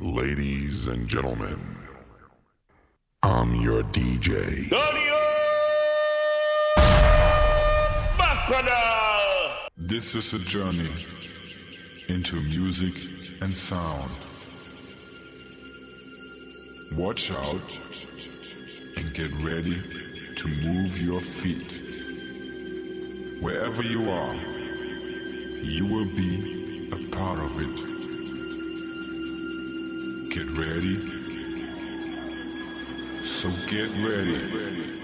Ladies and gentlemen, I'm your DJ. This is a journey into music and sound. Watch out and get ready to move your feet. Wherever you are, you will be a part of it. Get ready. So get ready.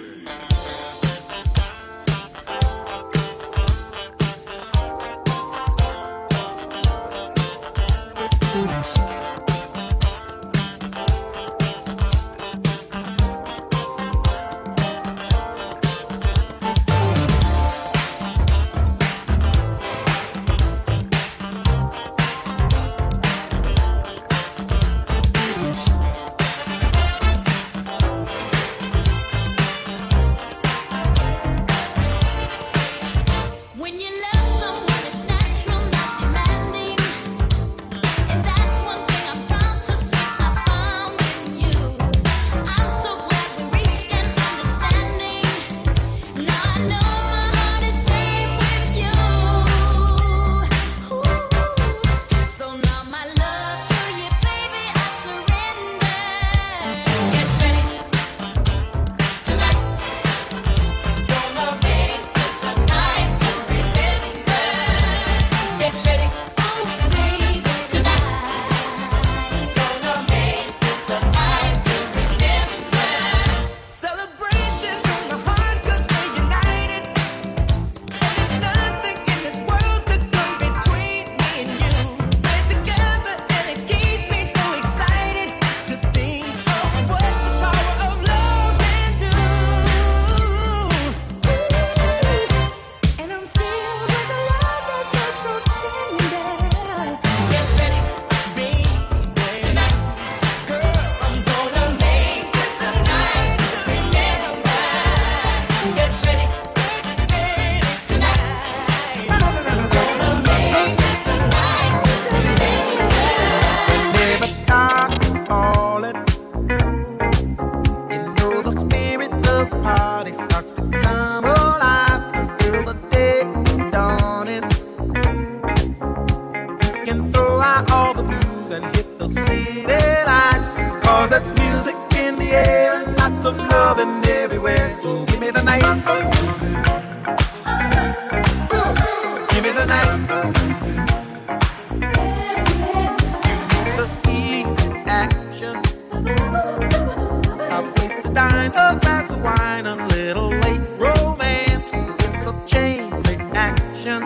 a glass of wine, a little late romance. It's a chain reaction.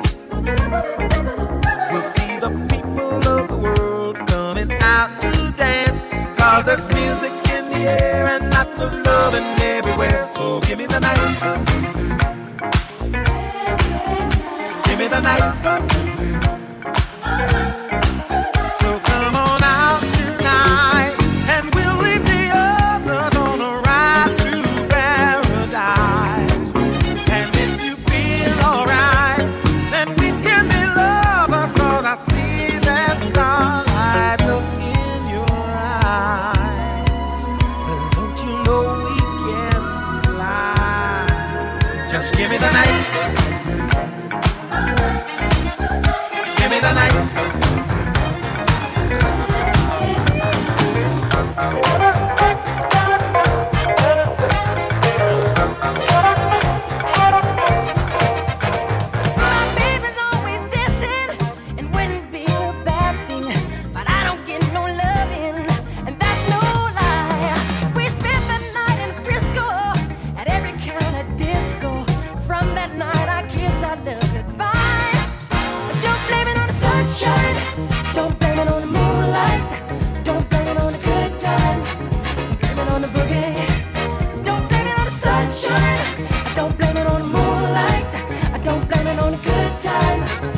You'll see the people of the world coming out to dance. Cause there's music in the air and lots of loving everywhere. So give me the night. Give me the night. sunshine. I don't blame it on the moonlight. I don't blame it on the good times.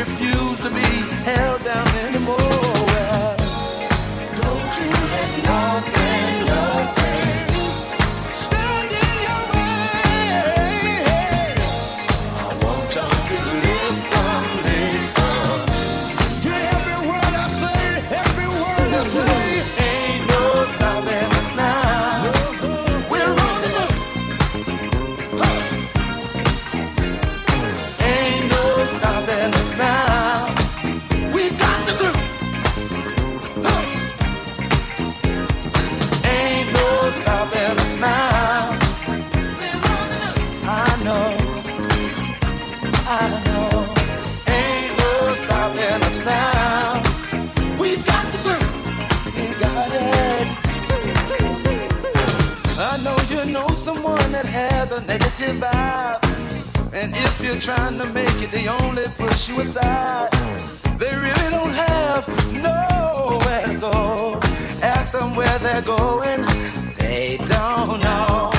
refuse to be held down anymore. And if you're trying to make it, they only push you aside. They really don't have nowhere to go. Ask them where they're going, they don't know.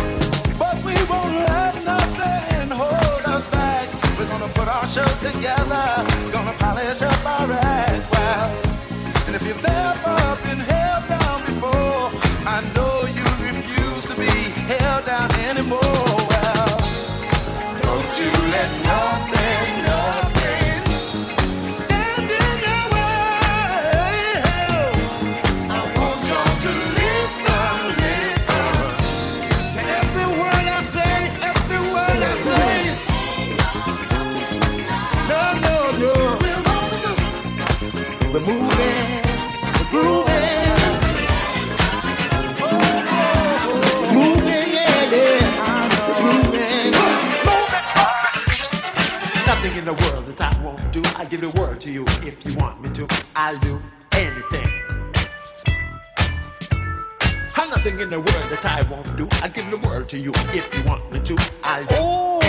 But we won't let nothing hold us back. We're gonna put our show together, gonna polish up our act well. And if you've ever been held down before, I know you refuse to be held down anymore. Let nothing give the world to you if you want me to. I'll do anything. And nothing in the world that I won't do. I'll give the world to you if you want me to. I'll do anything.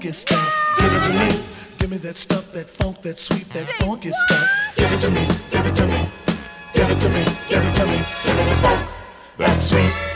Funky stuff. Give it to me. Give me that stuff, that funk, that sweet, that funky stuff. Give it to me. Give it to me. Give it to me. Give it to me. Give me the funk, that sweet,